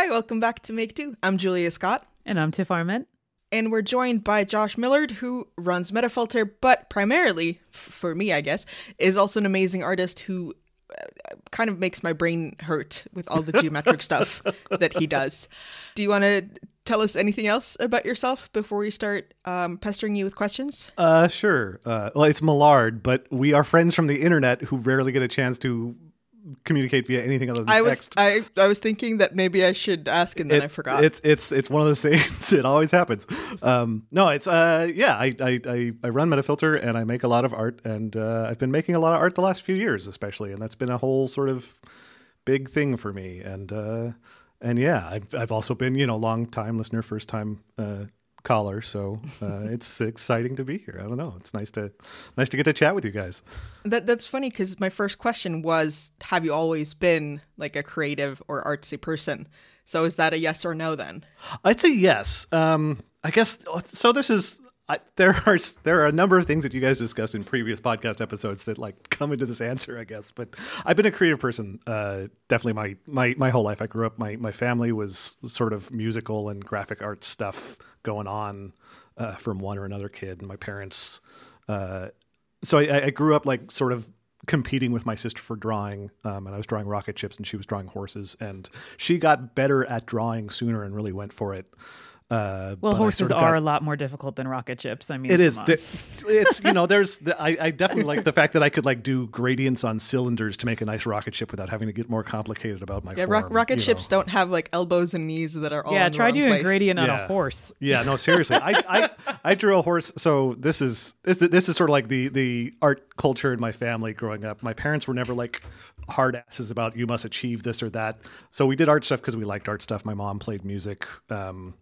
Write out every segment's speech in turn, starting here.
Hi, welcome back to Make Two. I'm Julia Scott. And I'm Tiff Arment. And we're joined by Josh Millard, who runs Metafilter, but primarily, f- for me, I guess, is also an amazing artist who uh, kind of makes my brain hurt with all the geometric stuff that he does. Do you want to tell us anything else about yourself before we start um, pestering you with questions? Uh, sure. Uh, well, it's Millard, but we are friends from the internet who rarely get a chance to communicate via anything other than I was text. I, I was thinking that maybe I should ask and then It- I forgot. It's it's it's one of those things. it always happens. Um, no, it's uh yeah. I, I I I run Metafilter and I make a lot of art, and uh, I've been making a lot of art the last few years, especially, and that's been a whole sort of big thing for me. And uh, and yeah, I've I've also been you know long time listener, first time caller, so uh, it's exciting to be here. I don't know. It's nice to nice to get to chat with you guys. That that's funny because my first question was, have you always been like a creative or artsy person? So is that a yes or no then? I'd say yes. Um, I guess so. This is I, there are there are a number of things that you guys discussed in previous podcast episodes that like come into this answer. I guess, but I've been a creative person uh, definitely my my my whole life. I grew up. My my family was sort of musical and graphic art stuff going on uh, from one or another kid, and my parents. Uh, so I, I grew up like sort of competing with my sister for drawing um, and i was drawing rocket ships and she was drawing horses and she got better at drawing sooner and really went for it uh, Well, horses sort of are got- a lot more difficult than rocket ships. I mean, it come is. on. The- it's you know, there's. The, I, I definitely like the fact that I could like do gradients on cylinders to make a nice rocket ship without having to get more complicated about my Yeah, form. ro- rocket ships know. don't have like elbows and knees that are all yeah, in the try wrong doing place. a gradient on Yeah. a horse. Yeah, no, seriously. I, I I drew a horse. So this is this this is sort of like the the art culture in my family growing up. My parents were never like hard asses about you must achieve this or that. So we did art stuff because we liked art stuff. My mom played music. Um,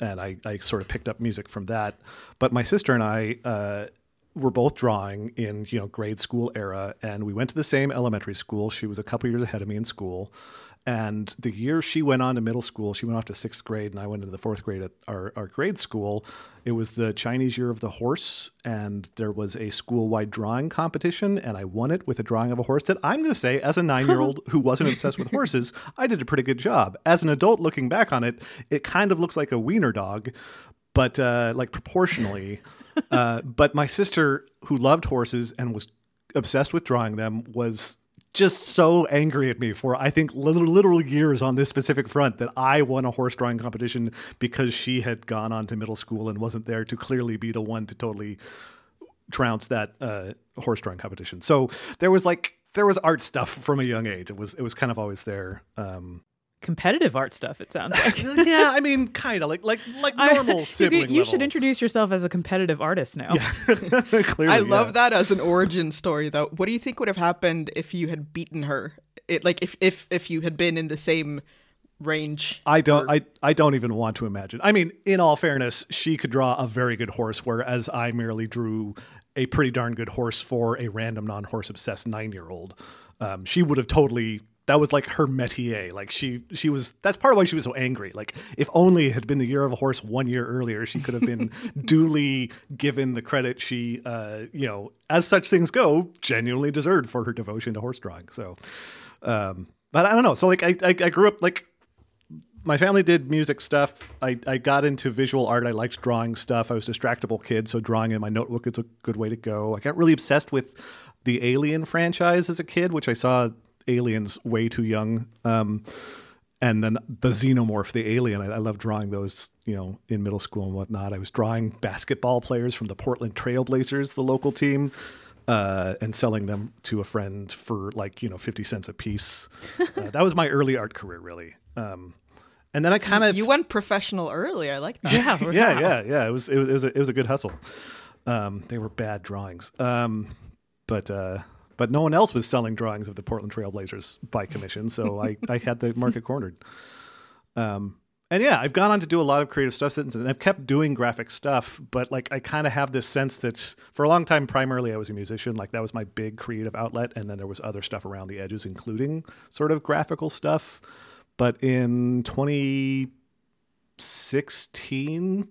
and I, I sort of picked up music from that. But my sister and I uh, were both drawing in you know grade school era, and we went to the same elementary school. She was a couple years ahead of me in school, and the year she went on to middle school, she went off to sixth grade, and I went into the fourth grade at our, our grade school. It was the Chinese Year of the Horse, and there was a school wide drawing competition, and I won it with a drawing of a horse that I'm going to say, as a nine year old who wasn't obsessed with horses, I did a pretty good job. As an adult looking back on it, it kind of looks like a wiener dog, but uh, like proportionally. uh, but my sister, who loved horses and was obsessed with drawing them, was just so angry at me for I think literal, years on this specific front that I won a horse drawing competition because she had gone on to middle school and wasn't there to clearly be the one to totally trounce that uh, horse drawing competition. So there was like there was art stuff from a young age. It was it was kind of always there. Um, Competitive art stuff. It sounds like. yeah, I mean, kind of like like like normal you, sibling. could- you should introduce yourself as a competitive artist now. Clearly, I love that as an origin story, though. What do you think would have happened if you had beaten her? It like if if if you had been in the same range. I don't. or- I, I don't even want to imagine. I mean, in all fairness, she could draw a very good horse, whereas I merely drew a pretty darn good horse for a random non-horse obsessed nine-year-old. Um, she would have totally. That was like her métier. Like she, she was. That's part of why she was so angry. Like if only it had been the year of a horse one year earlier, she could have been duly given the credit she, uh, you know, as such things go, genuinely deserved for her devotion to horse drawing. So, um, but I don't know. So like I, I, I grew up like my family did music stuff. I, I got into visual art. I liked drawing stuff. I was a distractible kid, so drawing in my notebook is a good way to go. I got really obsessed with the Alien franchise as a kid, which I saw Aliens way too young. Um, and then the xenomorph, the alien. I, I love drawing those, you know, in middle school and whatnot. I was drawing basketball players from the Portland Trailblazers, the local team, uh, and selling them to a friend for like you know fifty cents a piece. Uh, that was my early art career, really. Um, and then I kind of you went professional early. I like that. Yeah, yeah, yeah, yeah. It was it was it was a, it was a good hustle. Um, they were bad drawings, um, but uh, but no one else was selling drawings of the Portland Trailblazers by commission, so I I had the market cornered. Um, and yeah, I've gone on to do a lot of creative stuff since, and I've kept doing graphic stuff. But like, I kind of have this sense that for a long time, primarily I was a musician. Like that was my big creative outlet, and then there was other stuff around the edges, including sort of graphical stuff. But in 2016,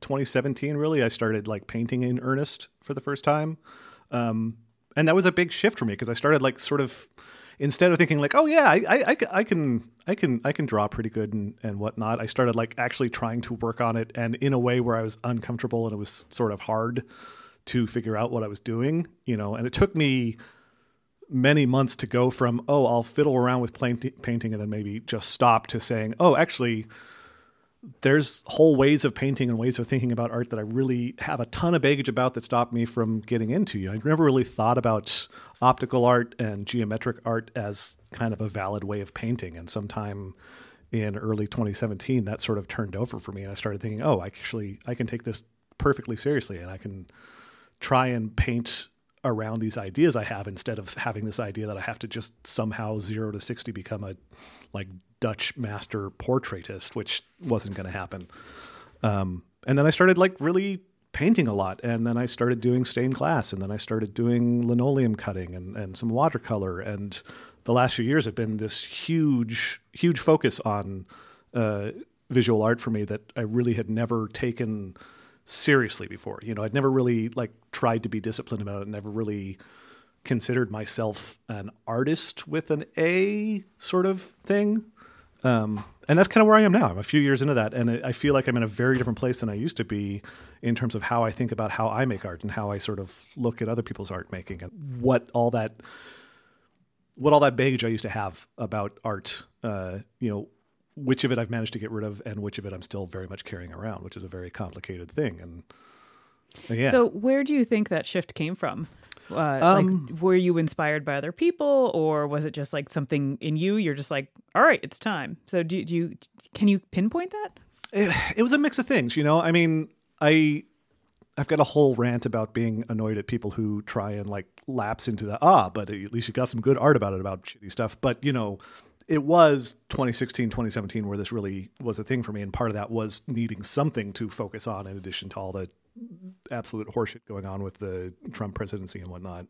2017, really, I started like painting in earnest for the first time. Um, and that was a big shift for me because I started like sort of instead of thinking like, oh yeah, I, I, I can I can I can draw pretty good and, and whatnot, I started like actually trying to work on it and in a way where I was uncomfortable and it was sort of hard to figure out what I was doing, you know, and it took me many months to go from oh I'll fiddle around with paint- painting and then maybe just stop to saying oh actually there's whole ways of painting and ways of thinking about art that I really have a ton of baggage about that stopped me from getting into. You I've never really thought about optical art and geometric art as kind of a valid way of painting. And sometime in early 2017, that sort of turned over for me, and I started thinking, oh, I actually I can take this perfectly seriously, and I can try and paint around these ideas I have instead of having this idea that I have to just somehow zero to sixty become a like Dutch master portraitist, which wasn't going to happen. Um, and then I started like really painting a lot, and then I started doing stained glass, and then I started doing linoleum cutting and and some watercolor, and the last few years have been this huge huge focus on uh, visual art for me that I really had never taken seriously before. You know, I'd never really like tried to be disciplined about it, never really considered myself an artist with an A sort of thing. Um, and that's kind of where I am now. I'm a few years into that, and I feel like I'm in a very different place than I used to be in terms of how I think about how I make art and how I sort of look at other people's art making and what all that, what all that baggage I used to have about art. Uh, you know, which of it I've managed to get rid of, and which of it I'm still very much carrying around, which is a very complicated thing. And yeah, So where do you think that shift came from? Uh, Um, like, were you inspired by other people, or was it just like something in you? You're just like, all right, it's time. So do, do you can you pinpoint that? it, it was a mix of things, you know. I mean, I I've got a whole rant about being annoyed at people who try and like lapse into the ah, but at least you got some good art about it about shitty stuff. But you know, it was 2016, 2017 where this really was a thing for me, and part of that was needing something to focus on in addition to all the absolute horseshit going on with the Trump presidency and whatnot.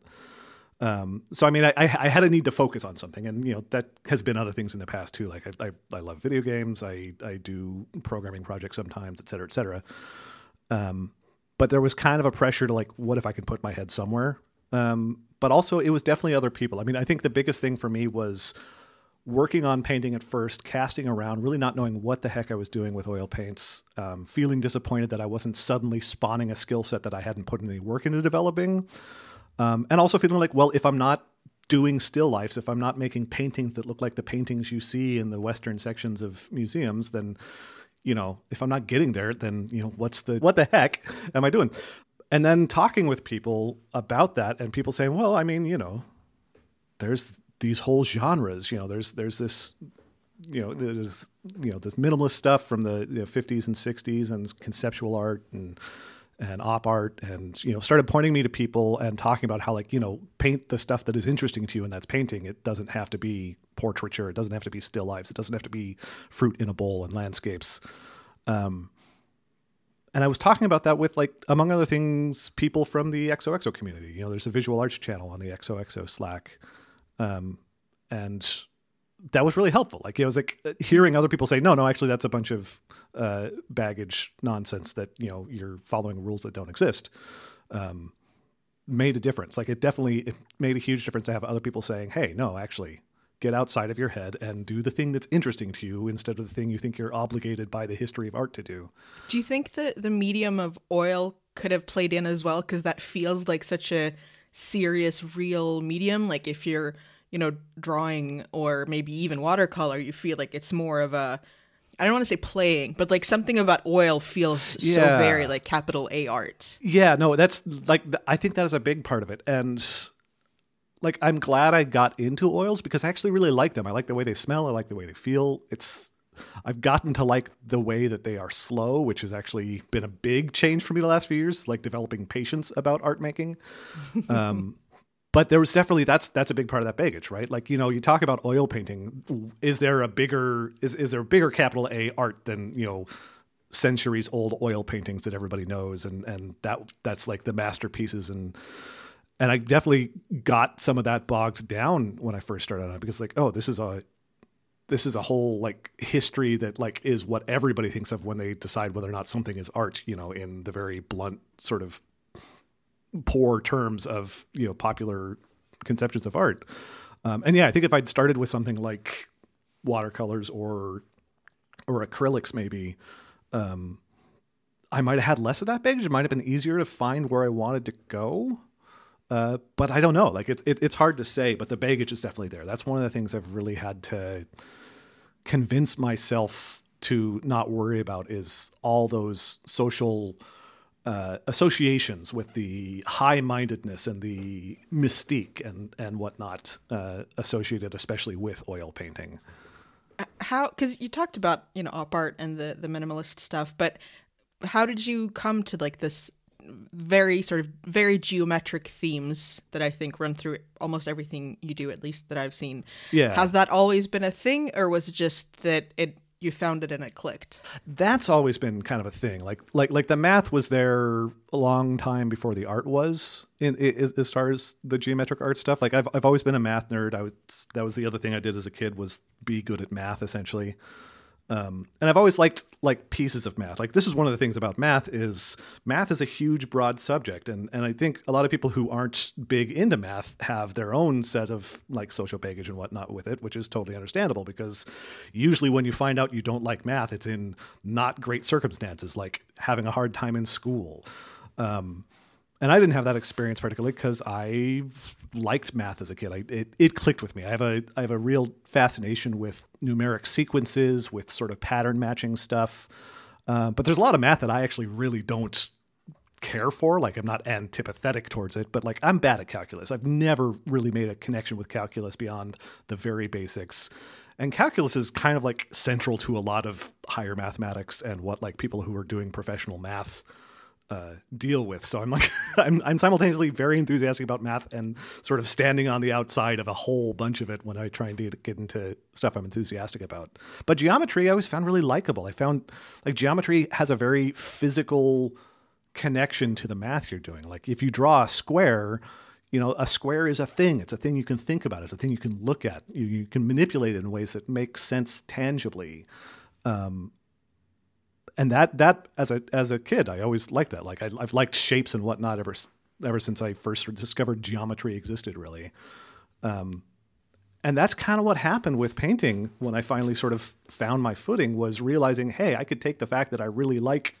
Um, so I mean, I, I had a need to focus on something, and you know that has been other things in the past too. Like I I, I love video games. I I do programming projects sometimes, et cetera, et cetera. Um, but there was kind of a pressure to like, what if I can put my head somewhere? Um, but also, it was definitely other people. I mean, I think the biggest thing for me was working on painting at first, casting around, really not knowing what the heck I was doing with oil paints, um, feeling disappointed that I wasn't suddenly spawning a skill set that I hadn't put any work into developing, um, and also feeling like, well, if I'm not doing still lifes, if I'm not making paintings that look like the paintings you see in the western sections of museums, then you know, if I'm not getting there, then you know, what's the what the heck am I doing? And then talking with people about that, and people saying, well, I mean, you know, there's these whole genres. You know, there's there's this, you know, there's you know this minimalist stuff from the, the 50s and 60s, and conceptual art and and op art, and you know, started pointing me to people and talking about how like you know, paint the stuff that is interesting to you, and that's painting. It doesn't have to be portraiture. It doesn't have to be still lifes. It doesn't have to be fruit in a bowl and landscapes. Um, and I was talking about that with like among other things, people from the XOXO community. You know, there's a visual arts channel on the XOXO Slack, um, and that was really helpful. Like it was like hearing other people say, "No, no, actually, that's a bunch of uh, baggage nonsense that you know you're following rules that don't exist." Um, made a difference. Like it definitely it made a huge difference to have other people saying, "Hey, no, actually." Get outside of your head and do the thing that's interesting to you instead of the thing you think you're obligated by the history of art to do. Do you think that the medium of oil could have played in as well? Because that feels like such a serious, real medium. Like if you're, you know, drawing or maybe even watercolor, you feel like it's more of a. I don't want to say playing, but like something about oil feels so very like capital A art. Yeah, no, that's like I think that is a big part of it, and like I'm glad I got into oils because I actually really like them. I like the way they smell. I like the way they feel. It's I've gotten to like the way that they are slow, which has actually been a big change for me the last few years. Like developing patience about art making. Um, but there was definitely that's that's a big part of that baggage, right? Like you know, you talk about oil painting. Is there a bigger is is there a bigger capital A art than you know? centuries old oil paintings that everybody knows and and that that's like the masterpieces and and I definitely got some of that bogged down when I first started on it because like oh this is a this is a whole like history that like is what everybody thinks of when they decide whether or not something is art you know in the very blunt sort of poor terms of you know popular conceptions of art Um, and yeah, I think if I'd started with something like watercolors or or acrylics, maybe, um, I might have had less of that baggage. It might have been easier to find where I wanted to go. Uh, but I don't know. Like it's it, it's hard to say. But the baggage is definitely there. That's one of the things I've really had to convince myself to not worry about is all those social uh, associations with the high mindedness and the mystique and and whatnot uh, associated, especially with oil painting. How? Because you talked about you know op art and the the minimalist stuff, but how did you come to like this very sort of very geometric themes that I think run through almost everything you do, at least that I've seen. Yeah. Has that always been a thing, or was it just that it you found it and it clicked? That's always been kind of a thing. Like like like the math was there a long time before the art was in, in as far as the geometric art stuff. Like I've I've always been a math nerd. I was that was the other thing I did as a kid was be good at math essentially. Um, and I've always liked like pieces of math. Like this is one of the things about math is math is a huge, broad subject, and and I think a lot of people who aren't big into math have their own set of like social baggage and whatnot with it, which is totally understandable because usually when you find out you don't like math, it's in not great circumstances, like having a hard time in school. Um, and I didn't have that experience particularly because I liked math as a kid. I, it, it clicked with me. I have a I have a real fascination with numeric sequences, with sort of pattern matching stuff. Uh, but there's a lot of math that I actually really don't care for. Like I'm not antipathetic towards it, but like I'm bad at calculus. I've never really made a connection with calculus beyond the very basics. And calculus is kind of like central to a lot of higher mathematics and what like people who are doing professional math uh, deal with. So I'm like, I'm, I'm simultaneously very enthusiastic about math and sort of standing on the outside of a whole bunch of it when I try and get into stuff I'm enthusiastic about. But geometry I always found really likable. I found like geometry has a very physical connection to the math you're doing. Like if you draw a square, you know, a square is a thing. It's a thing you can think about. It's a thing you can look at. You, you can manipulate it in ways that make sense tangibly. Um, and that that as a as a kid, I always liked that. Like I, have liked shapes and whatnot ever ever since I first discovered geometry existed. Really, um, and that's kind of what happened with painting when I finally sort of found my footing. Was realizing, hey, I could take the fact that I really like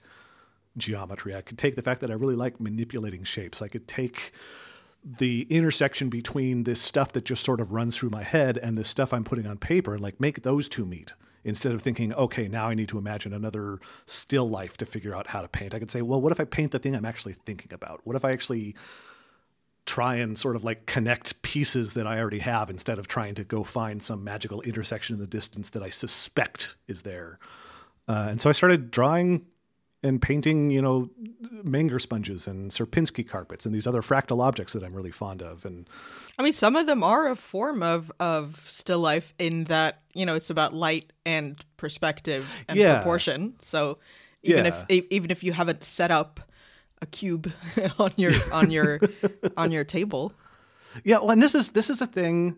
geometry. I could take the fact that I really like manipulating shapes. I could take the intersection between this stuff that just sort of runs through my head and this stuff I'm putting on paper and like make those two meet instead of thinking, okay, now I need to imagine another still life to figure out how to paint. I could say, well, what if I paint the thing I'm actually thinking about? What if I actually try and sort of like connect pieces that I already have instead of trying to go find some magical intersection in the distance that I suspect is there? Uh, and so I started drawing and painting, you know, Menger sponges and Sierpinski carpets and these other fractal objects that I'm really fond of. And I mean, some of them are a form of of still life in that you know it's about light and perspective and Yeah. proportion. So even Yeah. if even if you haven't set up a cube on your on your on your table, Yeah, well, and this is this is a thing.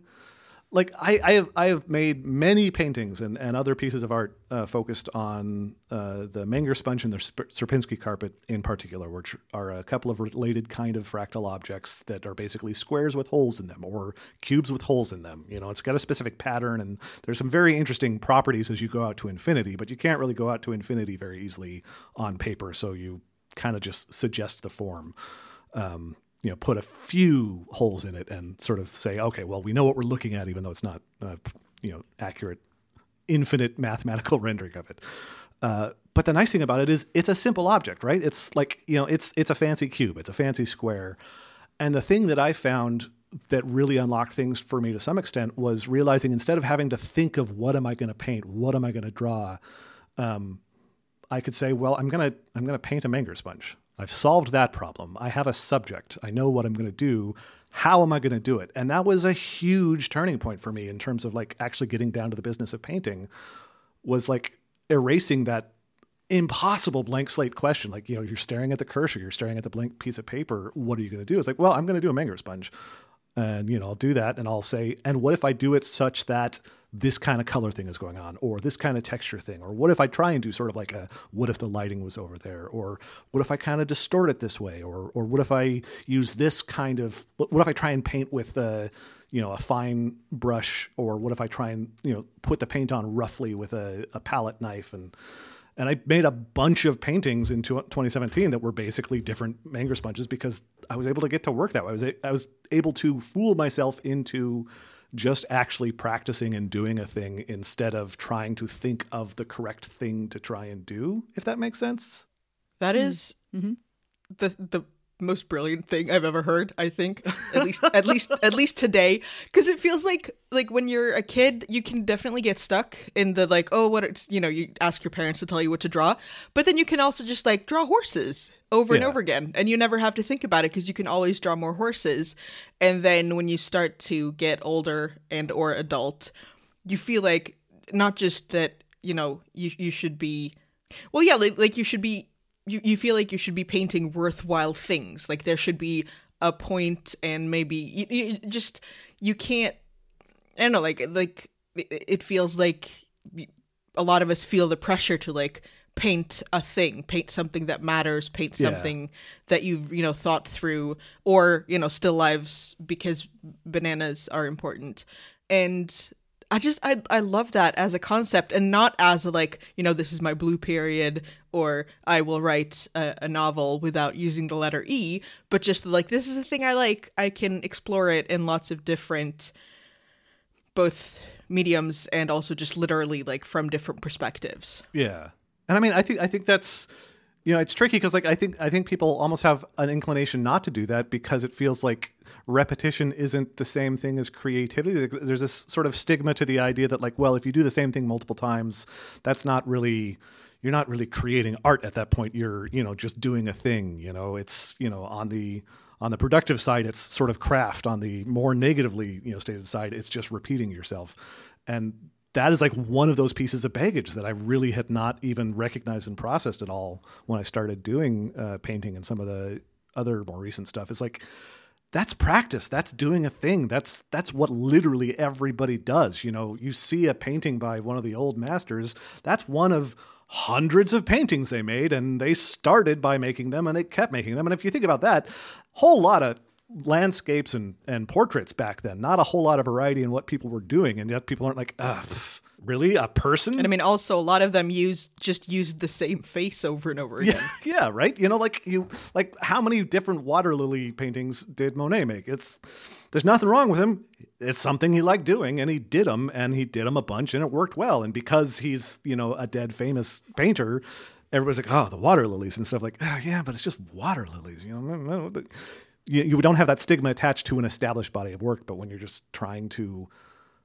Like I, I have I have made many paintings and, and other pieces of art uh, focused on uh, the Menger sponge and the Sierpinski carpet in particular, which are a couple of related kind of fractal objects that are basically squares with holes in them or cubes with holes in them. You know, it's got a specific pattern and there's some very interesting properties as you go out to infinity, but you can't really go out to infinity very easily on paper. So you kind of just suggest the form. Um, you know, put a few holes in it and sort of say, okay, well, we know what we're looking at, even though it's not, uh, you know, accurate, infinite mathematical rendering of it. Uh, but the nice thing about it is it's a simple object, right? It's like you know, it's it's a fancy cube, it's a fancy square, and the thing that I found that really unlocked things for me to some extent was realizing instead of having to think of what am I going to paint, what am I going to draw, um, I could say, well, I'm gonna I'm gonna paint a Menger sponge. I've solved that problem. I have a subject. I know what I'm going to do. How am I going to do it? And that was a huge turning point for me in terms of like actually getting down to the business of painting. Was like erasing that impossible blank slate question. Like you know, you're staring at the cursor, you're staring at the blank piece of paper. What are you going to do? It's like, well, I'm going to do a Menger sponge, and you know, I'll do that, and I'll say, and what if I do it such that this kind of color thing is going on, or this kind of texture thing, or what if I try and do sort of like a what if the lighting was over there, or what if I kind of distort it this way, or or what if I use this kind of what if I try and paint with the you know a fine brush or what if i try and you know put the paint on roughly with a, a palette knife and and I made a bunch of paintings in 2017 that were basically different Menger sponges because I was able to get to work that way. I was I was able to fool myself into just actually practicing and doing a thing instead of trying to think of the correct thing to try and do. If that makes sense. That is Mm-hmm. the the most brilliant thing I've ever heard. I think at least at least at least today, because it feels like like when you're a kid, you can definitely get stuck in the like oh what it's you know you ask your parents to tell you what to draw, but then you can also just like draw horses over and over again, and you never have to think about it because you can always draw more horses. And then when you start to get older and or adult, you feel like not just that you know you you should be well yeah like, like you should be you, you feel like you should be painting worthwhile things like there should be a point and maybe you, you just you can't i don't know like like it feels like a lot of us feel the pressure to like paint a thing paint something that matters paint Yeah. something that you've you know thought through or you know still lives because bananas are important and i just i i love that as a concept and not as a like you know this is my blue period or i will write a, a novel without using the letter e but just like this is a thing i like. I can explore it in lots of different both mediums and also just literally like from different perspectives. Yeah, and I mean, I think I think that's you know it's tricky because like I think I think people almost have an inclination not to do that because it feels like repetition isn't the same thing as creativity. There's this sort of stigma to the idea that like, well, if you do the same thing multiple times, that's not really you're not really creating art at that point. You're you know just doing a thing. You know, it's you know on the on the productive side, it's sort of craft. On the more negatively you know stated side, it's just repeating yourself, and that is like one of those pieces of baggage that I really had not even recognized and processed at all when I started doing uh, painting and some of the other more recent stuff. It's like that's practice. That's doing a thing. That's that's what literally everybody does. You know, you see a painting by one of the old masters. That's one of hundreds of paintings they made, and they started by making them, and they kept making them. And if you think about that, whole lot of landscapes and, and portraits back then. Not a whole lot of variety in what people were doing, and yet people aren't like, Ugh, really a person? and i mean also a lot of them used just used the same face over and over again yeah, yeah, right. You know, like you, like how many different water lily paintings did Monet make? It's there's nothing wrong with him. It's something he liked doing, and he did them, and he did them a bunch, and it worked well. And because he's you know a dead famous painter, everybody's like, oh, the water lilies and stuff. Like, ah, yeah, but it's just water lilies. You know, no, no, but- you, you don't have that stigma attached to an established body of work. But when you're just trying to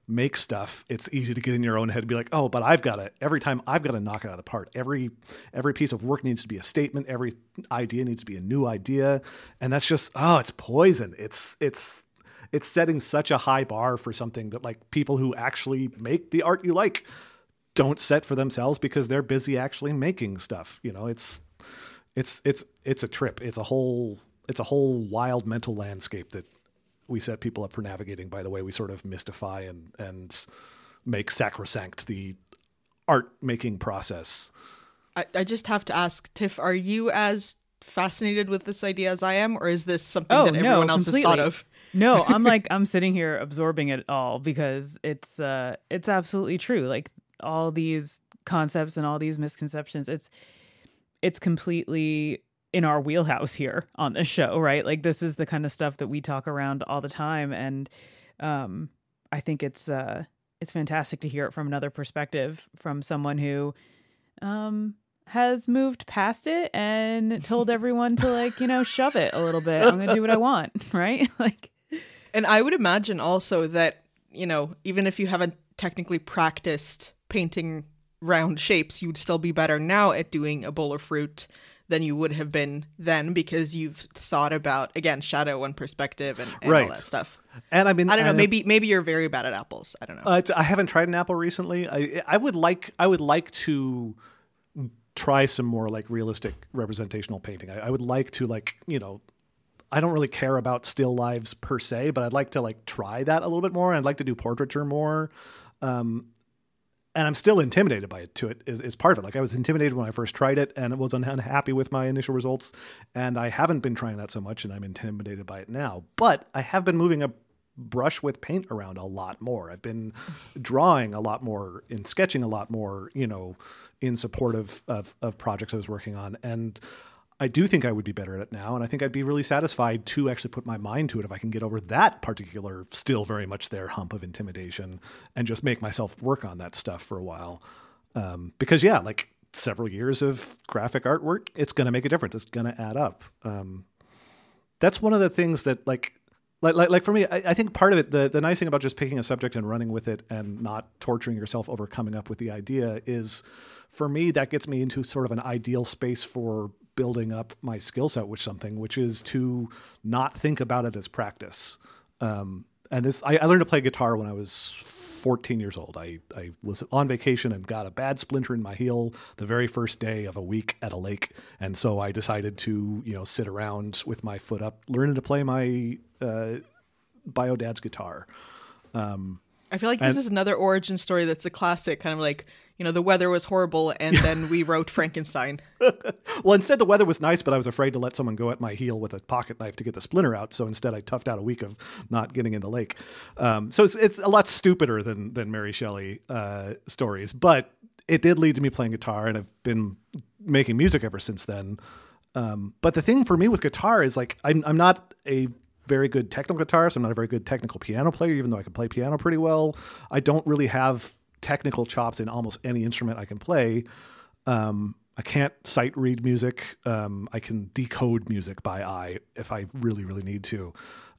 make stuff, it's easy to get in your own head and be like, oh, but I've got to every time I've got to knock it out of the park. Every every piece of work needs to be a statement. Every idea needs to be a new idea, and that's just oh, it's poison. It's it's it's setting such a high bar for something that like people who actually make the art you like don't set for themselves because they're busy actually making stuff. You know, it's it's it's it's a trip. It's a whole it's a whole wild mental landscape that we set people up for navigating by the way we sort of mystify and and make sacrosanct the art making process. I, I just have to ask tiff are you as fascinated with this idea as i am or is this something Oh that everyone no, else completely. has thought of no, I'm like I'm sitting here absorbing it all because it's uh it's absolutely true. Like all these concepts and all these misconceptions, it's it's completely in our wheelhouse here on this show, right? Like this is the kind of stuff that we talk around all the time and um I think it's uh it's fantastic to hear it from another perspective from someone who um has moved past it and told everyone to like, you know, shove it a little bit. I'm going to do what I want, right? Like And I would imagine also that, you know, even if you haven't technically practiced painting round shapes, you'd still be better now at doing a bowl of fruit than you would have been then because you've thought about again shadow and perspective and, and all Right. that stuff. And I mean, I don't know. and- Maybe maybe you're very bad at apples. I don't know. Uh, I haven't tried an apple recently. I I would like I would like to try some more like realistic representational painting. I, I would like to like you know. I don't really care about still lives per se, but I'd like to like try that a little bit more. I'd like to do portraiture more. Um, and I'm still intimidated by it to it is, is part of it. Like I was intimidated when I first tried it and it was unhappy with my initial results. And I haven't been trying that so much and I'm intimidated by it now. But I have been moving a brush with paint around a lot more. I've been drawing a lot more, in sketching a lot more, you know, in support of, of, of projects I was working on. And I do think I would be better at it now. And I think I'd be really satisfied to actually put my mind to it if I can get over that particular, still very much there hump of intimidation and just make myself work on that stuff for a while. Um, because, yeah, like several years of graphic artwork, it's going to make a difference. It's going to add up. Um, that's one of the things that, like, like, like, like for me, I, I, think part of it, the, the nice thing about just picking a subject and running with it and not torturing yourself over coming up with the idea is for me, that gets me into sort of an ideal space for building up my skill set with something, which is to not think about it as practice. Um, and this, I, I, learned to play guitar when I was 14 years old. I, I was on vacation and got a bad splinter in my heel the very first day of a week at a lake. And so I decided to, you know, sit around with my foot up, learning to play my uh, bio dad's guitar. Um, I feel like this and, is another origin story that's a classic, kind of like you know, the weather was horrible, and then we wrote Frankenstein. well, instead, the weather was nice, but I was afraid to let someone go at my heel with a pocket knife to get the splinter out. So instead, I toughed out a week of not getting in the lake. Um, so it's, it's a lot stupider than than Mary Shelley uh, stories, but it did lead to me playing guitar, and I've been making music ever since then. Um, but the thing for me with guitar is like I'm I'm not a very good technical guitarist. I'm not a very good technical piano player, even though I can play piano pretty well. I don't really have technical chops in almost any instrument I can play. Um, I can't sight read music. Um, I can decode music by eye if I really, really need to.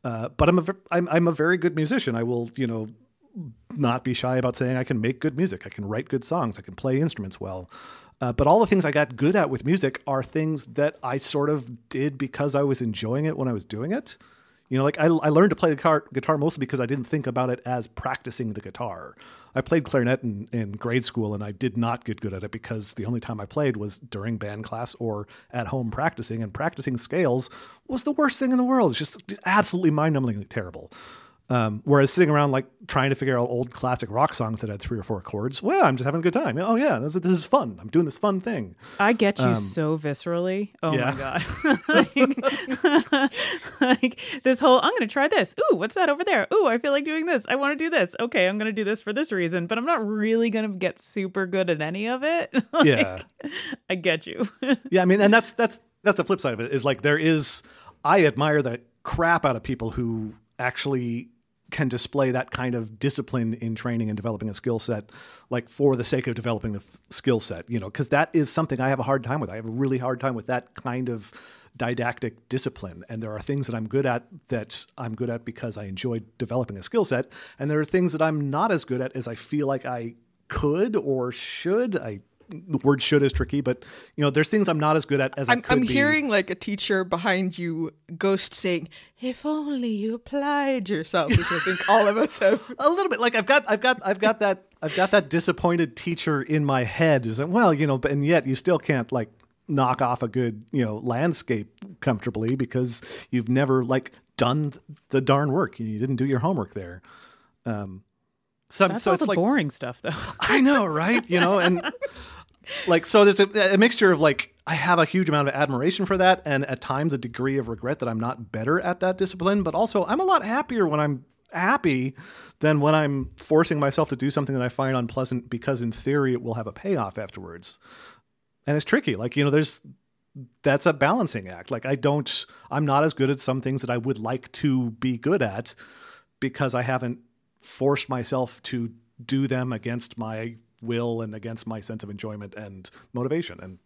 Uh, but I'm a I'm, I'm a very good musician. I will, you know, not be shy about saying I can make good music. I can write good songs. I can play instruments well. Uh, but all the things I got good at with music are things that I sort of did because I was enjoying it when I was doing it. You know, like I, I learned to play the guitar, guitar mostly because I didn't think about it as practicing the guitar. I played clarinet in, in grade school and I did not get good at it because the only time I played was during band class or at home practicing, and practicing scales was the worst thing in the world. It's just absolutely mind numbingly terrible. Um, whereas sitting around like trying to figure out old classic rock songs that had three or four chords, well, I'm just having a good time. Oh yeah, this, this is fun. I'm doing this fun thing. I get you um, so viscerally. Oh yeah. my god! like, like, this whole, I'm going to try this. Ooh, what's that over there? Ooh, I feel like doing this. I want to do this. Okay, I'm going to do this for this reason, but I'm not really going to get super good at any of it. like, yeah, I get you. yeah, I mean, and that's that's that's the flip side of it. Is like there is, I admire the crap out of people who actually can display that kind of discipline in training and developing a skill set like for the sake of developing the f- skill set you know because that is something i have a hard time with. I have a really hard time with that kind of didactic discipline. And there are things that i'm good at that i'm good at because i enjoy developing a skill set and there are things that i'm not as good at as i feel like i could or should. I the word should is tricky, but you know, there's things I'm not as good at as I'm, I am hearing like a teacher behind you, ghost saying, "If only you applied yourself," which I think all of us have a little bit. Like I've got, I've got, I've got that, I've got that disappointed teacher in my head. Is that well, you know, but and yet you still can't like knock off a good you know landscape comfortably because you've never like done the darn work. You didn't do your homework there. Um, so, That's so all it's the like boring stuff, though. I know, right? You know, and like so there's a, a, mixture of like i have a huge amount of admiration for that and at times a degree of regret that i'm not better at that discipline but also i'm a lot happier when i'm happy than when i'm forcing myself to do something that i find unpleasant because in theory it will have a payoff afterwards and it's tricky like you know there's that's a balancing act like i don't i'm not as good at some things that i would like to be good at because i haven't forced myself to do them against my will and against my sense of enjoyment and motivation. And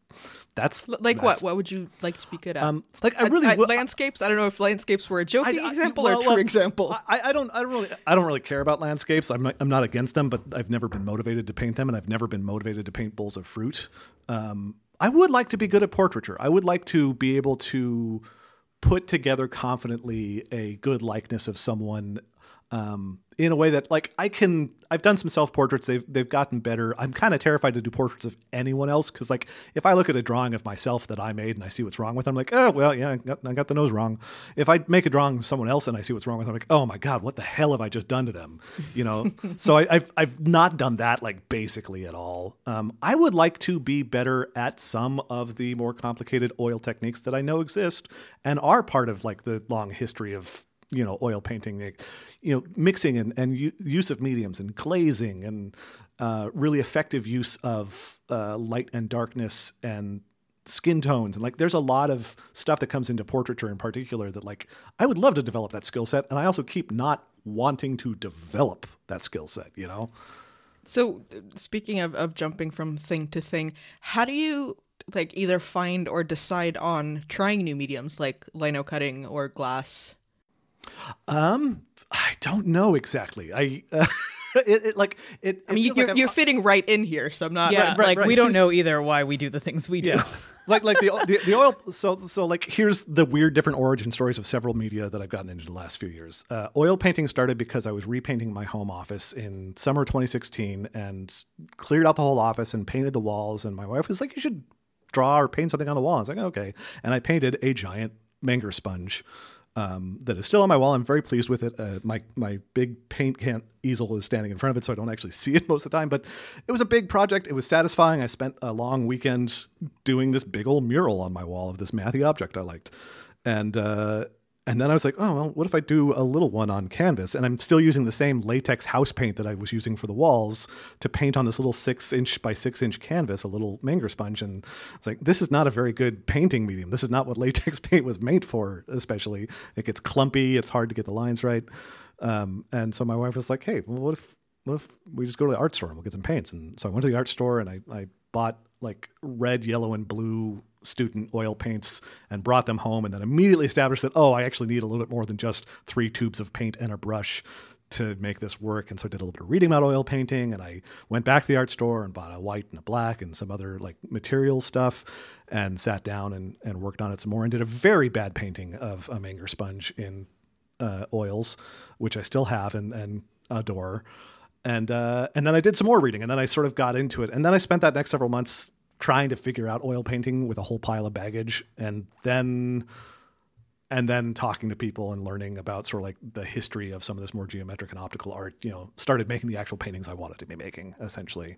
that's like that's, what what would you like to be good at? Um like i really I, I, landscapes? I don't know if landscapes were a joking I, example well, or a true well, example. I, I don't i don't really i don't really care about landscapes. I'm not, i'm not against them but i've never been motivated to paint them and i've never been motivated to paint bowls of fruit. Um i would like to be good at portraiture. I would like to be able to put together confidently a good likeness of someone um, in a way that like I can I've done some self portraits they've they've gotten better. I'm kind of terrified to do portraits of anyone else because like if I look at a drawing of myself that I made and I see what's wrong with it, I'm like oh well yeah I got, I got the nose wrong. If I make a drawing of someone else and I see what's wrong with them, I'm like oh my god what the hell have I just done to them? You know? So I, have I've not done that like basically at all. Um, I would like to be better at some of the more complicated oil techniques that I know exist and are part of like the long history of you know oil painting you know mixing and, and u- use of mediums and glazing and uh, really effective use of uh, light and darkness and skin tones and like there's a lot of stuff that comes into portraiture in particular that like I would love to develop that skill set and I also keep not wanting to develop that skill set you know So, speaking of, of jumping from thing to thing, how do you like either find or decide on trying new mediums like lino cutting or glass? um I don't know exactly I uh, it, it like it, I mean, you, feels you're, like you're fitting right in here, so I'm not. Yeah, right, like right. we don't know either why we do the things we do. Yeah. like like the, the the oil so so like here's the weird different origin stories of several media that I've gotten into the last few years. Uh, oil painting started because I was repainting my home office in summer 2016 and cleared out the whole office and painted the walls and my wife was like you should draw or paint something on the wall. I was like okay. And I painted a giant Menger sponge um, that is still on my wall. I'm very pleased with it. Uh, my my big paint can easel is standing in front of it, so I don't actually see it most of the time. But it was a big project. It was satisfying. I spent a long weekend doing this big old mural on my wall of this mathy object I liked, and uh, and then I was like, oh well, what if I do a little one on canvas? And I'm still using the same latex house paint that I was using for the walls to paint on this little six inch by six inch canvas, a little Menger sponge. And it's like, this is not a very good painting medium. This is not what latex paint was made for, especially. It gets clumpy, it's hard to get the lines right. Um, and so my wife was like, hey, well, what if what if we just go to the art store and we'll get some paints? And so I went to the art store and I, I bought like red, yellow, and blue student oil paints and brought them home and then immediately established that, oh, I actually need a little bit more than just three tubes of paint and a brush to make this work. And so I did a little bit of reading about oil painting and I went back to the art store and bought a white and a black and some other like material stuff and sat down and, and worked on it some more and did a very bad painting of a Menger sponge in uh, oils, which I still have and, and adore. And uh, and then I did some more reading, and then I sort of got into it. And then I spent that next several months trying to figure out oil painting with a whole pile of baggage, and then and then talking to people and learning about sort of like the history of some of this more geometric and optical art. You know, started making the actual paintings I wanted to be making, essentially.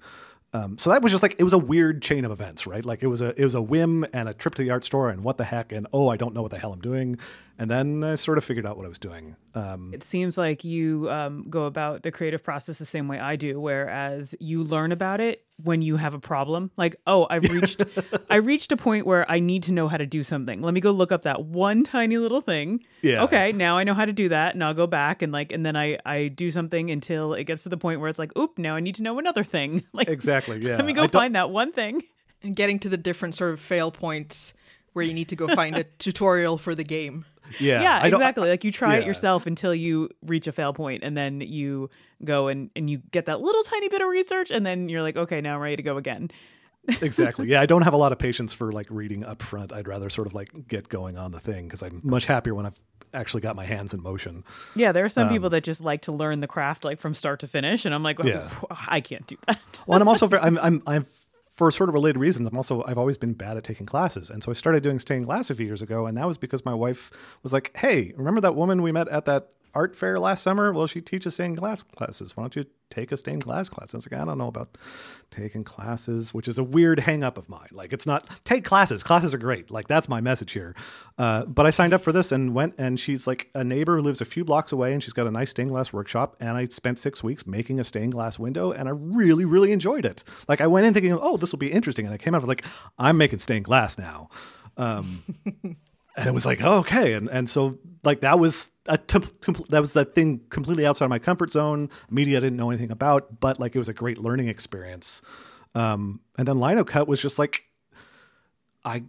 Um, so that was just like it was a weird chain of events, right? Like it was a it was a whim and a trip to the art store and what the heck and oh I don't know what the hell I'm doing, and then I sort of figured out what I was doing. Um, It seems like you um, go about the creative process the same way I do, whereas you learn about it when you have a problem. Like, oh, I've reached, I reached a point where I need to know how to do something. Let me go look up that one tiny little thing. Yeah. Okay, now I know how to do that, and I'll go back and like, and then I I do something until it gets to the point where it's like, oop, now I need to know another thing. Like, exactly. Yeah. let me I go don't- find that one thing. And getting to the different sort of fail points where you need to go find a tutorial for the game. Yeah. yeah, exactly. Like you try it yourself until you reach a fail point, and then you go and and you get that little tiny bit of research, and then you're like, okay, now I'm ready to go again. exactly. Yeah, I don't have a lot of patience for like reading up front. I'd rather sort of like get going on the thing because I'm much happier when I've actually got my hands in motion. Yeah, there are some Um, people that just like to learn the craft like from start to finish, and I'm like, Yeah. I can't do that. Well, and I'm also very, I'm, I'm, I'm for sort of related reasons. I'm also, I've always been bad at taking classes. And so I started doing stained glass a few years ago. And that was because my wife was like, Hey, remember that woman we met at that art fair last summer? Well, she teaches stained glass classes. Why don't you take a stained glass class? I was like, I don't know about taking classes, which is a weird hang up of mine. Like it's not take classes. Classes are great. Like that's my message here. Uh, but I signed up for this and went and she's like a neighbor who lives a few blocks away and she's got a nice stained glass workshop. And I spent six weeks making a stained glass window and I really, really enjoyed it. Like I went in thinking, oh, this will be interesting. And I came out like, I'm making stained glass now. Um, and it was like oh, okay. And and so like that was a temp- that was that thing completely outside of my comfort zone. Media I didn't know anything about but like it was a great learning experience. Um and then lino cut was just like i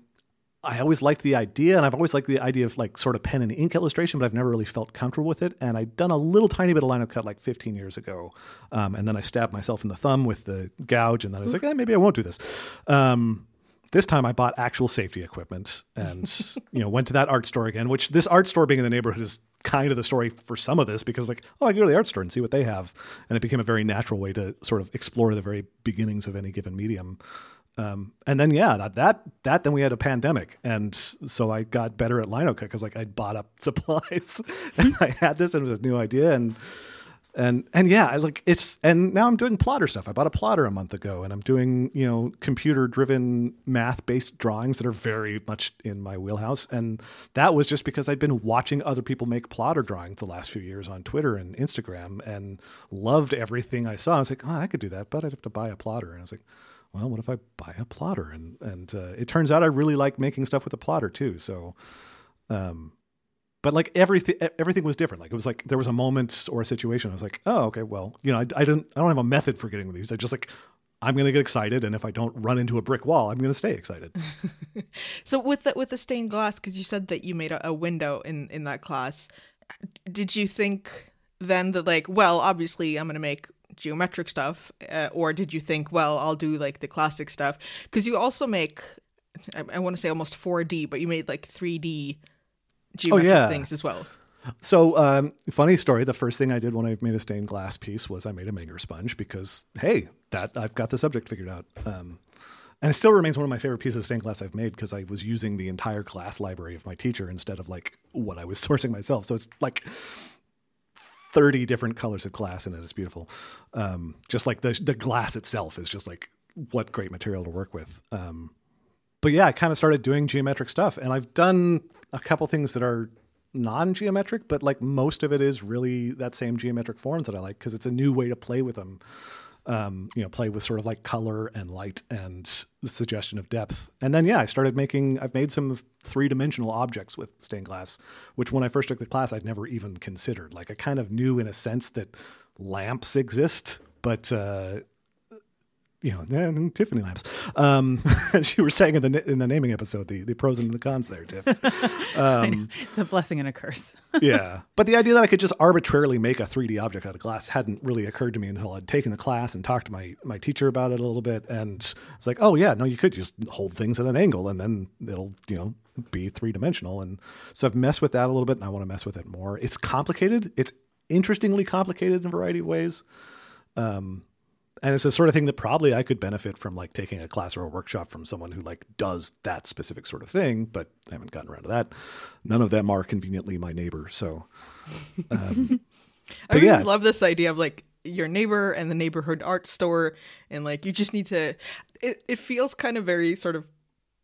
i always liked the idea and i've always liked the idea of like sort of pen and ink illustration but i've never really felt comfortable with it. And i'd done a little tiny bit of lino cut like 15 years ago. Um, and then i stabbed myself in the thumb with the gouge and then i was like eh, maybe i won't do this. Um, this time I bought actual safety equipment and you know went to that art store again. Which this art store being in the neighborhood is kind of the story for some of this because like oh I can go to the art store and see what they have, and it became a very natural way to sort of explore the very beginnings of any given medium. Um, and then yeah that, that that then we had a pandemic and so I got better at linocut because like I bought up supplies and I had this and it was a new idea and and and yeah, I like it's and now I'm doing plotter stuff. I bought a plotter a month ago, and I'm doing you know computer driven math based drawings that are very much in my wheelhouse. And that was just because I'd been watching other people make plotter drawings the last few years on Twitter and Instagram, and loved everything I saw. I was like, oh, I could do that, but I'd have to buy a plotter. And I was like, well, what if I buy a plotter? And and uh, it turns out I really like making stuff with a plotter too. So. Um, but like everything everything was different. Like it was like there was a moment or a situation i was like oh okay well you know i, I don't i don't have a method for getting these. I just like i'm going to get excited and if i don't run into a brick wall i'm going to stay excited. So with the with the stained glass because you said that you made a, a window in in that class did you think then that like well obviously i'm going to make geometric stuff uh, or did you think well i'll do like the classic stuff? Because you also make i, I want to say almost 4d but you made like 3d geometric yeah. things as well. So, um, funny story. The first thing I did when I made a stained glass piece was I made a Menger sponge because, hey, that I've got the subject figured out. Um, and it still remains one of my favorite pieces of stained glass I've made because I was using the entire glass library of my teacher instead of like what I was sourcing myself. So it's like 30 different colors of glass in it. It's beautiful. Um, just like the, the glass itself is just like what great material to work with. Um, but yeah, I kind of started doing geometric stuff and I've done a couple things that are non-geometric, but like most of it is really that same geometric forms that I like because it's a new way to play with them. Um, you know, play with sort of like color and light and the suggestion of depth. And then yeah, I started making. I've made some three-dimensional objects with stained glass, which when I first took the class, I'd never even considered. Like I kind of knew in a sense that lamps exist, but uh, you know, Tiffany lamps. Um, as you were saying in the in the naming episode, the the pros and the cons there, Tiff. Um, it's a blessing and a curse. yeah, but the idea that I could just arbitrarily make a 3D object out of glass hadn't really occurred to me until I'd taken the class and talked to my my teacher about it a little bit, and it's like, oh yeah, no, you could just hold things at an angle, and then it'll you know be three dimensional. And so I've messed with that a little bit, and I want to mess with it more. It's complicated. It's interestingly complicated in a variety of ways. Um, and it's the sort of thing that probably I could benefit from like taking a class or a workshop from someone who like does that specific sort of thing, but I haven't gotten around to that. None of them are conveniently my neighbor, so. Um, I really yeah, love this idea of like your neighbor and the neighborhood art store, and like you just need to. It it feels kind of very sort of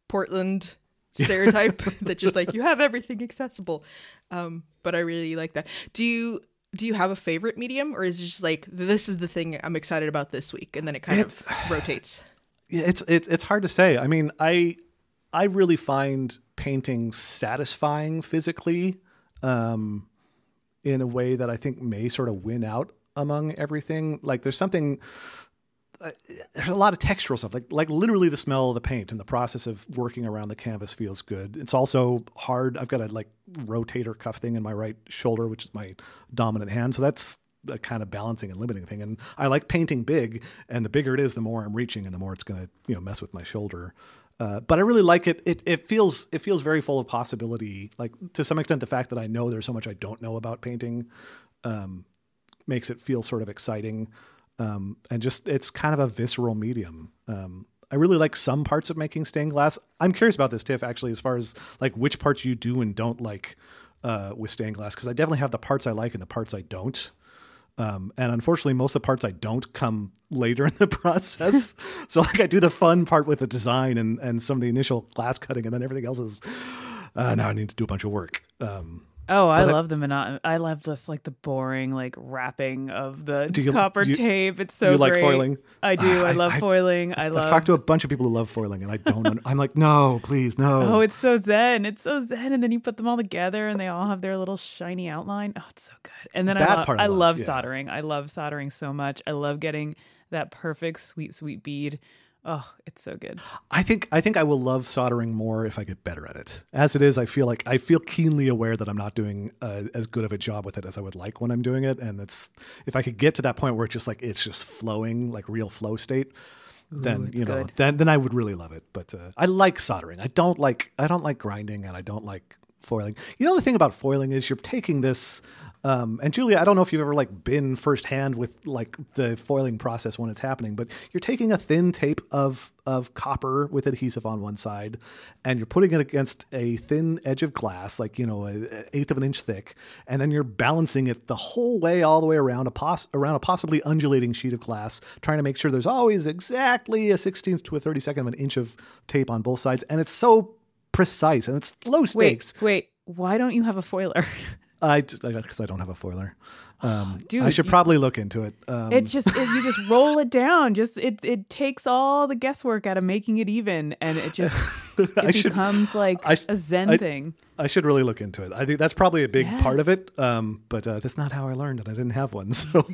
Portland stereotype that just like you have everything accessible. Um, but I really like that. Do you do you have a favorite medium or is it just like this is the thing I'm excited about this week and then it kind of rotates? Yeah, it's it's it's hard to say. I mean, I I really find painting satisfying physically um, in a way that I think may sort of win out among everything. Like there's something uh, there's a lot of textural stuff like like literally the smell of the paint and the process of working around the canvas feels good. It's also hard. I've got a like rotator cuff thing in my right shoulder which is my dominant hand. So that's a kind of balancing and limiting thing. And i like painting big and the bigger it is the more i'm reaching and the more it's going to you know mess with my shoulder. Uh, but I really like it. It it feels it feels very full of possibility. Like to some extent, the fact that I know there's so much I don't know about painting um, makes it feel sort of exciting um, and just it's kind of a visceral medium. Um, I really like some parts of making stained glass. I'm curious about this, Tiff, actually, as far as like which parts you do and don't like uh, with stained glass, because I definitely have the parts I like and the parts I don't. Um, and unfortunately, most of the parts I don't come later in the process. so like I do the fun part with the design and and some of the initial glass cutting, and then everything else is uh, now I need to do a bunch of work. Um, Oh, I love the monotonous. I love just like the boring like wrapping of the you, copper you, tape. It's so you like great. foiling. I do. Ah, I, I love I, foiling. I love. I've talked to a bunch of people who love foiling, and I don't. I'm like, no, please, no. Oh, it's so zen. It's so zen, and then you put them all together, and they all have their little shiny outline. Oh, it's so good. And then that I, lo- part I, love, love yeah. soldering. I love soldering so much. I love getting that perfect sweet, sweet bead Oh, it's so good. I think I think I will love soldering more if I get better at it. As it is, I feel like I feel keenly aware that I'm not doing uh, as good of a job with it as I would like when I'm doing it. And it's if I could get to that point where it's just like it's just flowing, like real flow state, Ooh, then you know, good. then then I would really love it. But uh, I like soldering. I don't like I don't like grinding, and I don't like foiling. You know, the thing about foiling is you're taking this Um, and Julia, I don't know if you've ever like been firsthand with like the foiling process when it's happening, but you're taking a thin tape of of copper with adhesive on one side, and you're putting it against a thin edge of glass, like you know, an eighth of an inch thick, and then you're balancing it the whole way, all the way around a pos- around a possibly undulating sheet of glass, trying to make sure there's always exactly a sixteenth to a thirty second of an inch of tape on both sides, and it's so precise and it's low stakes. Wait, wait. Why don't you have a foiler? I because I don't have a foiler. Um, Dude, I should you- probably look into it. Um, It just it, you just roll it down. Just it it takes all the guesswork out of making it even, and it just it should- becomes like sh- a Zen I- thing. I should really look into it. I think that's probably a big part of it. Um, but uh, that's not how I learned, and I didn't have one. So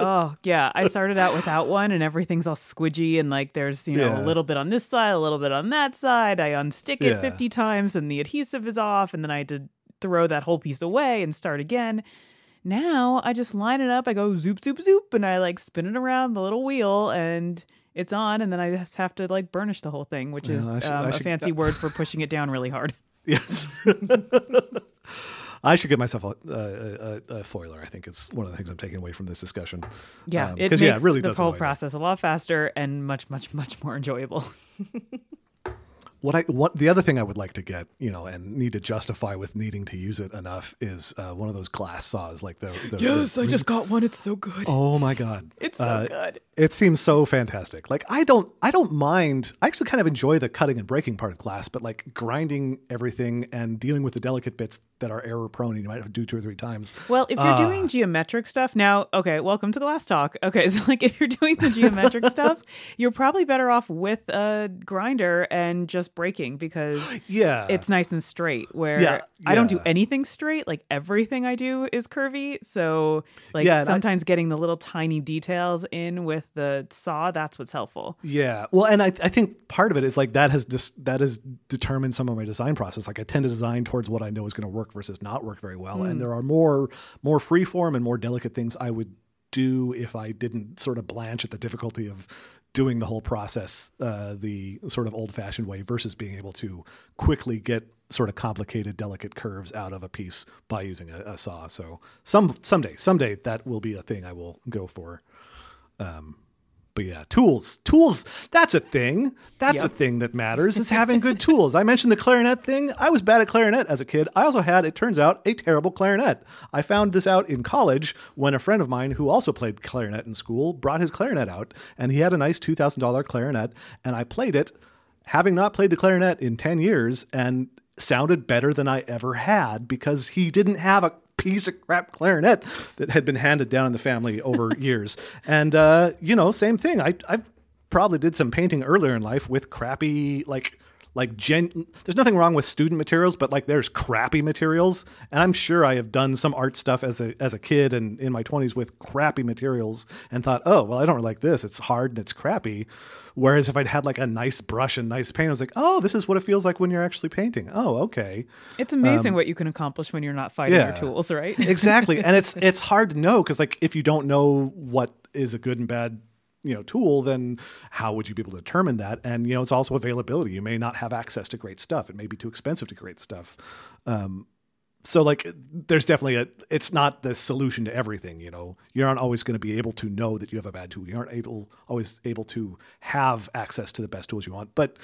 Oh yeah, I started out without one, and everything's all squidgy, and like there's you know Yeah. a little bit on this side, a little bit on that side. I unstick it Yeah. fifty times, and the adhesive is off, and then I had to throw that whole piece away and start again. Now I just line it up. I go zoop zoop zoop, and I like spin it around the little wheel, and it's on. And then I just have to like burnish the whole thing, which is Yeah, I should- um, I a should- fancy word for pushing it down really hard. yes, I should get myself a, a, a, a foiler. I think it's one of the things I'm taking away from this discussion. Yeah, Um, it yeah, it really the does whole process a lot faster and much, much, much more enjoyable. What I what the other thing I would like to get, you know, and need to justify with needing to use it enough is uh, one of those glass saws, like the, the the- I just got one. It's so good. Oh my god, It's so Uh, good. It seems so fantastic. Like I don't I don't mind. I actually kind of enjoy the cutting and breaking part of glass, but like grinding everything and dealing with the delicate bits that are error prone and you might have to do two or three times. Well, if you're Ah. doing geometric stuff now, okay, welcome to Glass Talk. Okay, so like if you're doing the geometric stuff, you're probably better off with a grinder and just breaking because Yeah. it's nice and straight. Where Yeah, I don't do anything straight, like everything I do is curvy. So like Yeah, and I- sometimes getting the little tiny details in with the saw, that's what's helpful. Yeah. Well, and I, I think part of it is like that has just that has determined some of my design process. Like I tend to design towards what I know is going to work versus not work very well. And mm. there are more more free form and more delicate things I would do if I didn't sort of blanch at the difficulty of doing the whole process uh, the sort of old fashioned way versus being able to quickly get sort of complicated delicate curves out of a piece by using a, a saw. So some someday someday that will be a thing I will go for. But yeah, tools. Tools, that's a thing. That's a thing that matters is having good tools. I mentioned the clarinet thing. I was bad at clarinet as a kid. I also had, it turns out, a terrible clarinet. I found this out in college when a friend of mine who also played clarinet in school brought his clarinet out and he had a nice $2,000 clarinet and I played it having not played the clarinet in 10 years and sounded better than I ever had because he didn't have a piece of crap clarinet that had been handed down in the family over years. And uh, you know, same thing. I I probably did some painting earlier in life with crappy like like gen there's nothing wrong with student materials but like there's crappy materials. And i'm sure i have done some art stuff as a as a kid and in my 20s with crappy materials and thought oh well i don't really like this. It's hard and it's crappy. Whereas if i'd had like a nice brush and nice paint i was like oh this is what it feels like when you're actually painting. Oh okay. It's amazing um, what you can accomplish when you're not fighting yeah. your tools, right? exactly. And it's it's hard to know because like if you don't know what is a good and bad you know tool then how would you be able to determine that? And you know it's also availability. You may not have access to great stuff. It may be too expensive to create stuff. Um so like there's definitely a it's not the solution to everything you know. You aren't always going to be able to know that you have a bad tool. You aren't able always able to have access to the best tools you want. But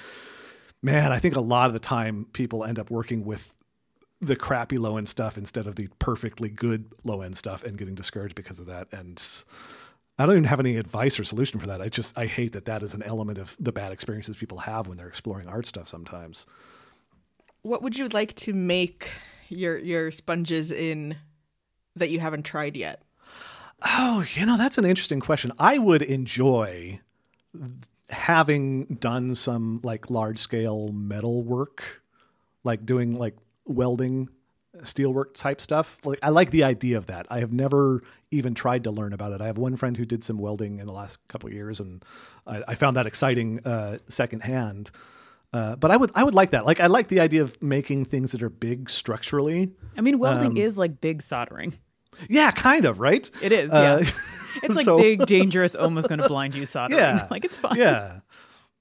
man i think a lot of the time people end up working with the crappy low end stuff instead of the perfectly good low end stuff and getting discouraged because of that. And I don't even have any advice or solution for that. I just, I hate that that is an element of the bad experiences people have when they're exploring art stuff sometimes. What would you like to make your your sponges in that you haven't tried yet? Oh, you know, that's an interesting question. I would enjoy having done some like large scale metal work, like doing like welding steelwork type stuff. Like I like the idea of that. I have never even tried to learn about it. I have one friend who did some welding in the last couple of years, and I, I found that exciting uh, secondhand. Uh, but I would I would like that. Like I like the idea of making things that are big structurally. I mean, welding Um, is like big soldering. Yeah, kind of right. It is, Uh, yeah. It's like so- big, dangerous, almost going to blind you soldering. Yeah, like it's fine. Yeah.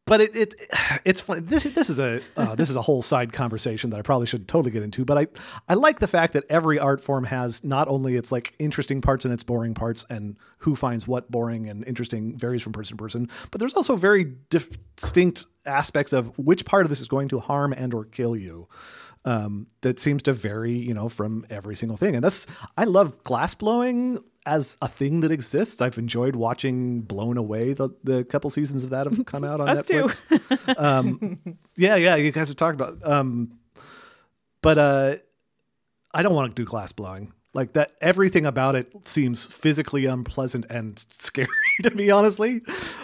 But it, it it's. This this is a uh, this is a whole side conversation that I probably should totally get into. But I I like the fact that every art form has not only its like interesting parts and its boring parts, and who finds what boring and interesting varies from person to person. But there's also very distinct aspects of which part of this is going to harm and or kill you. Um, that seems to vary, you know, from every single thing. And that's I love glass blowing as a thing that exists. I've enjoyed watching Blown Away. The the couple seasons of that have come out on Us. Netflix. um, yeah, yeah, you guys have talked about. Um, but uh, I don't want to do glass blowing. Like that, everything about it seems physically unpleasant and scary to me. Honestly,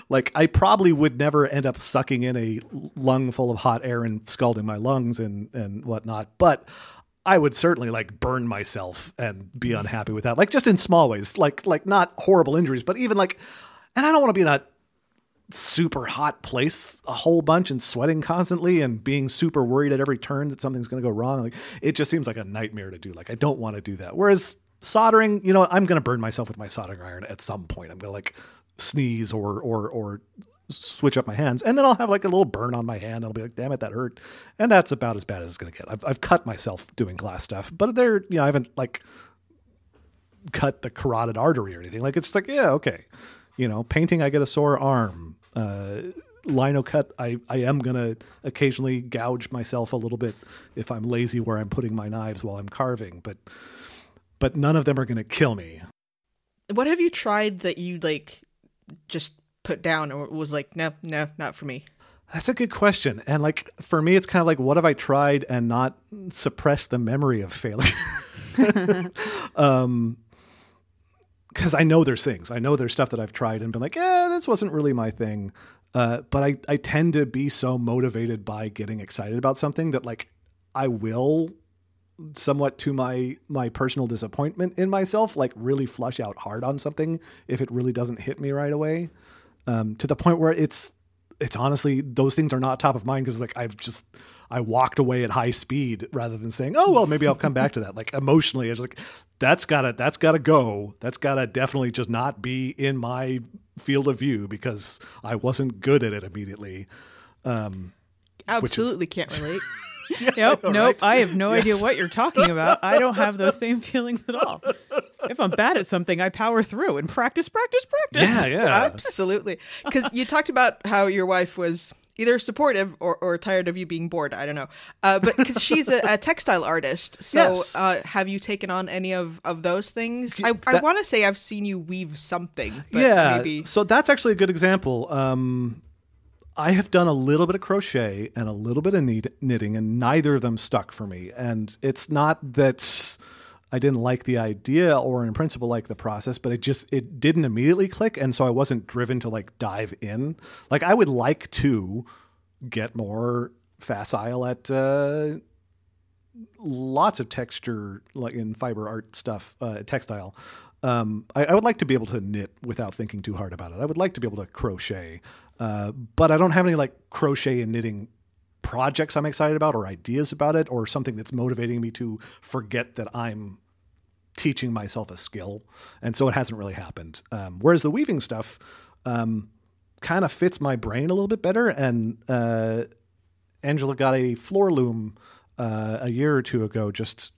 like I probably would never end up sucking in a lung full of hot air and scalding my lungs and and whatnot. But I would certainly like burn myself and be unhappy with that. Like just in small ways, like like not horrible injuries, but even like, and I don't want to be in a super hot place a whole bunch and sweating constantly and being super worried at every turn that something's going to go wrong. Like it just seems like a nightmare to do. Like I don't want to do that. Whereas soldering, you know, I'm going to burn myself with my soldering iron at some point. I'm going to like sneeze or or or switch up my hands and then I'll have like a little burn on my hand. I'll be like, damn it, that hurt. And that's about as bad as it's going to get. I've, I've cut myself doing glass stuff, but there, you know, I haven't like cut the carotid artery or anything. Like it's like, yeah, okay. You know, painting, I get a sore arm. Uh, lino cut, I, I am going to occasionally gouge myself a little bit if I'm lazy where I'm putting my knives while I'm carving, but, but none of them are going to kill me. What have you tried that you like just put down or was like, no, no, not for me? That's a good question. And like for me, it's kind of like, what have I tried and not suppressed the memory of failure? um, because I know there's things. I know there's stuff that I've tried and been like, yeah, this wasn't really my thing. Uh, but I, I tend to be so motivated by getting excited about something that like I will somewhat to my my personal disappointment in myself like really flush out hard on something if it really doesn't hit me right away um, to the point where it's it's honestly those things are not top of mind because like I've just I walked away at high speed rather than saying, "Oh well, maybe I'll come back to that." Like emotionally, I was like, "That's gotta that's gotta go. That's gotta definitely just not be in my field of view because I wasn't good at it immediately." Um, Absolutely can't relate. Nope, know, nope. right? I have no idea what you're talking about. I don't have those same feelings at all. If I'm bad at something, I power through and practice, practice, practice. yeah, yeah. Absolutely. Because you talked about how your wife was either supportive or, or tired of you being bored. I don't know. Uh, but because she's a, a textile artist. So Yes. uh, have you taken on any of, of those things? I, I want to say I've seen you weave something. But yeah. Maybe. So that's actually a good example. Um, I have done a little bit of crochet and a little bit of knitting, and neither of them stuck for me. And it's not that I didn't like the idea or in principle like the process, but it just it didn't immediately click, and so I wasn't driven to like dive in. Like I would like to get more facile at uh, lots of texture, like in fiber art stuff, uh, textile. Um, I, I would like to be able to knit without thinking too hard about it. I would like to be able to crochet, uh, but I don't have any like crochet and knitting projects I'm excited about or ideas about it or something that's motivating me to forget that I'm teaching myself a skill. And so it hasn't really happened. Um, whereas the weaving stuff um, kind of fits my brain a little bit better. And uh, Angela got a floor loom uh, a year or two ago, just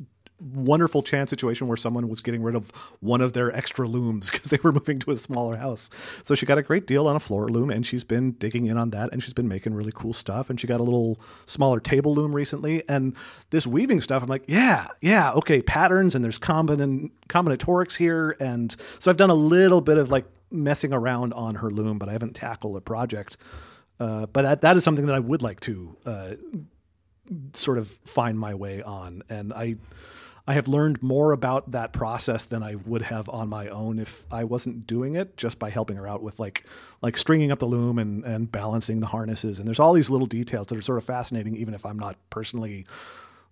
wonderful chance situation where someone was getting rid of one of their extra looms because they were moving to a smaller house. So she got a great deal on a floor loom and she's been digging in on that and she's been making really cool stuff. And she got a little smaller table loom recently. And this weaving stuff, I'm like, yeah, yeah, okay, patterns and there's combin- combinatorics here. And so I've done a little bit of like messing around on her loom, but I haven't tackled a project. Uh, but that, that is something that I would like to uh, sort of find my way on. And I, I have learned more about that process than I would have on my own if I wasn't doing it just by helping her out with like like stringing up the loom and and balancing the harnesses. And there's all these little details that are sort of fascinating even if I'm not personally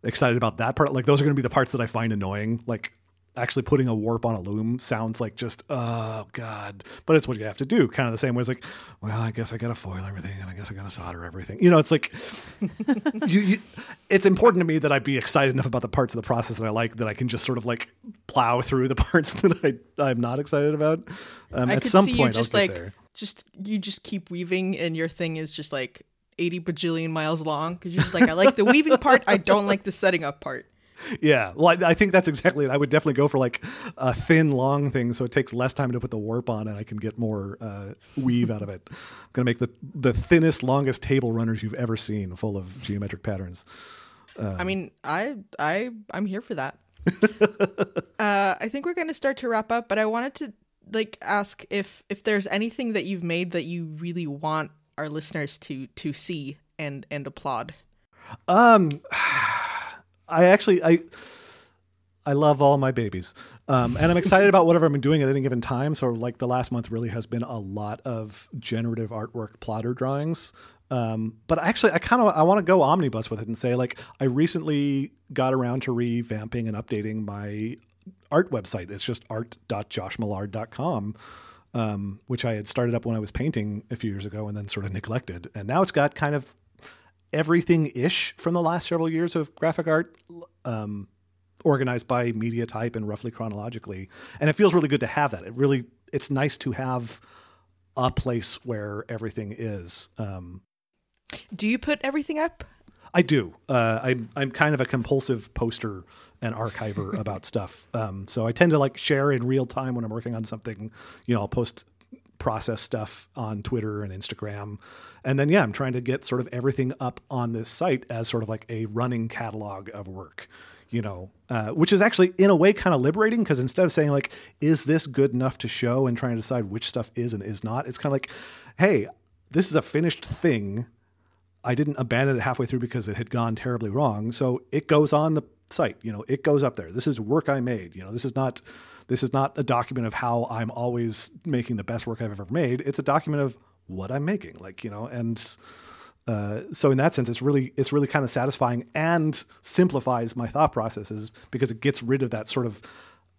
excited about that part. Like those are going to be the parts that I find annoying. Like actually putting a warp on a loom sounds like just oh god but it's what you have to do kind of the same way it's like well i guess i gotta foil everything and i guess i gotta solder everything you know it's like you, you, it's important to me that I be excited enough about the parts of the process that I like that I can just sort of like plow through the parts that I I'm not excited about. Um, at some point, just I'll like get there. just you just keep weaving and your thing is just like 80 bajillion miles long because you're just like I like the weaving part, I don't like the setting up part. Yeah, well, I, I, think that's exactly it. I would definitely go for like a thin, long thing, so it takes less time to put the warp on, and I can get more uh, weave out of it. I'm gonna make the the thinnest, longest table runners you've ever seen, full of geometric patterns. Uh, I mean, I I I'm here for that. uh, I think we're gonna start to wrap up, but I wanted to like ask if if there's anything that you've made that you really want our listeners to to see and and applaud. Um. I actually I I love all my babies, um, and I'm excited about whatever I'm doing at any given time. So, like the last month, really has been a lot of generative artwork, plotter drawings. Um, but actually, I kind of I want to go omnibus with it and say like I recently got around to revamping and updating my art website. It's just art.joshmillard.com. Um, which I had started up when I was painting a few years ago and then sort of neglected. And now it's got kind of everything ish from the last several years of graphic art, um, organized by media type and roughly chronologically. And it feels really good to have that. It really, it's nice to have a place where everything is. Um, do you put everything up? I do. Uh, I'm I'm kind of a compulsive poster and archiver about stuff. Um, so I tend to like share in real time when I'm working on something. You know, I'll post process stuff on Twitter and Instagram. And then, yeah, I'm trying to get sort of everything up on this site as sort of like a running catalog of work, you know, uh, which is actually in a way kind of liberating because instead of saying, like, is this good enough to show and trying to decide which stuff is and is not, it's kind of like, hey, this is a finished thing. I didn't abandon it halfway through because it had gone terribly wrong. So it goes on the site, you know, it goes up there. This is work I made. You know, this is not this is not a document of how I'm always making the best work I've ever made. It's a document of what I'm making, like you know, and uh, so in that sense, it's really it's really kind of satisfying and simplifies my thought processes because it gets rid of that sort of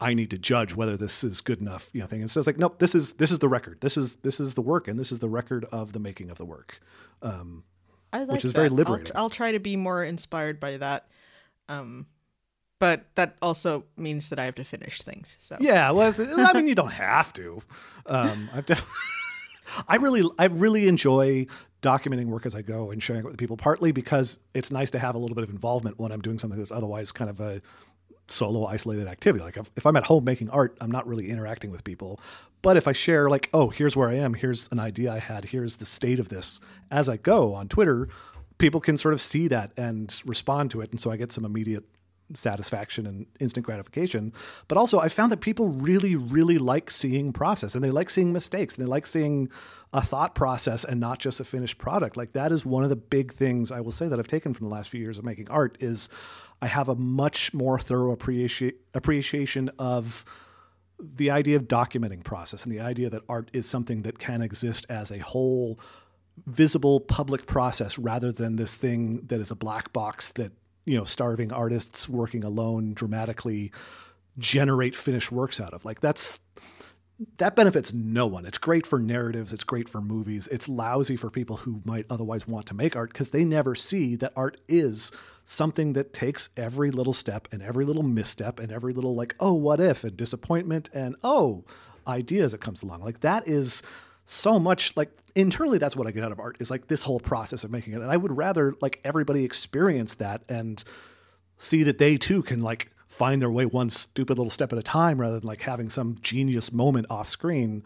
I need to judge whether this is good enough, you know, thing. Instead, it's like, nope, this is this is the record. This is this is the work, and this is the record of the making of the work. Um, I like which is that. very liberating. I'll, I'll, try to be more inspired by that. Um, but that also means that I have to finish things. So yeah, well, I mean, you don't have to. Um, I've definitely, I really, I really enjoy documenting work as I go and sharing it with people. Partly because it's nice to have a little bit of involvement when I'm doing something that's otherwise kind of a solo, isolated activity. Like if, if I'm at home making art, I'm not really interacting with people. But if I share, like, oh, here's where I am, here's an idea I had, here's the state of this as I go on Twitter, people can sort of see that and respond to it, and so I get some immediate satisfaction and instant gratification. But also, I found that people really, really like seeing process and they like seeing mistakes. And they like seeing a thought process and not just a finished product. Like that is one of the big things I will say that I've taken from the last few years of making art is I have a much more thorough appreci- appreciation of the idea of documenting process and the idea that art is something that can exist as a whole visible public process rather than this thing that is a black box that you know starving artists working alone dramatically generate finished works out of. Like that's that benefits no one. It's great for narratives it's great for movies it's lousy for people who might otherwise want to make art because they never see that art is something that takes every little step and every little misstep and every little like oh what if and disappointment and oh ideas that comes along. Like that is so much like internally that's what I get out of art is like this whole process of making it. And I would rather like everybody experience that and see that they too can like find their way one stupid little step at a time rather than like having some genius moment off screen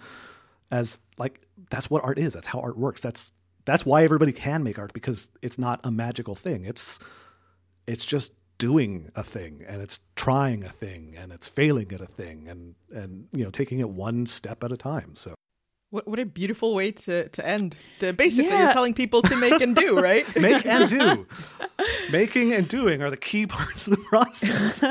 as like that's what art is. That's how art works. That's that's why everybody can make art because it's not a magical thing. It's it's just doing a thing and it's trying a thing and it's failing at a thing and and you know taking it one step at a time. So what, what a beautiful way to, to end. To basically, yeah. you're telling people to make and do, right? make and do. Making and doing are the key parts of the process.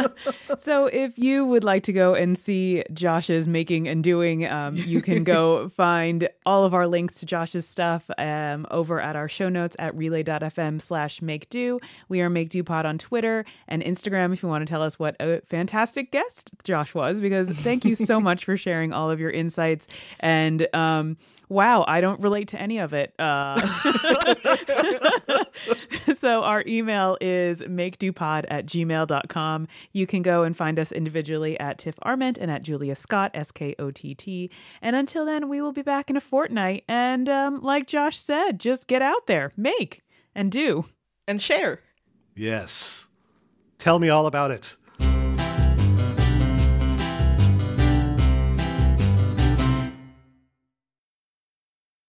so, if you would like to go and see Josh's making and doing, um, you can go find all of our links to Josh's stuff um, over at our show notes at relay.fm slash make do. We are Make Do Pod on Twitter and Instagram if you want to tell us what a fantastic guest Josh was, because thank you so much for sharing all of your insights and. Um, Um, wow, I don't relate to any of it. Uh, so our email is makedopod at gmail.com. You can go and find us individually at Tiff Arment and at Julia Skott, S K O T T. And until then, we will be back in a fortnight. And um, like Josh said, just get out there, make and do. And share. Yes. Tell me all about it.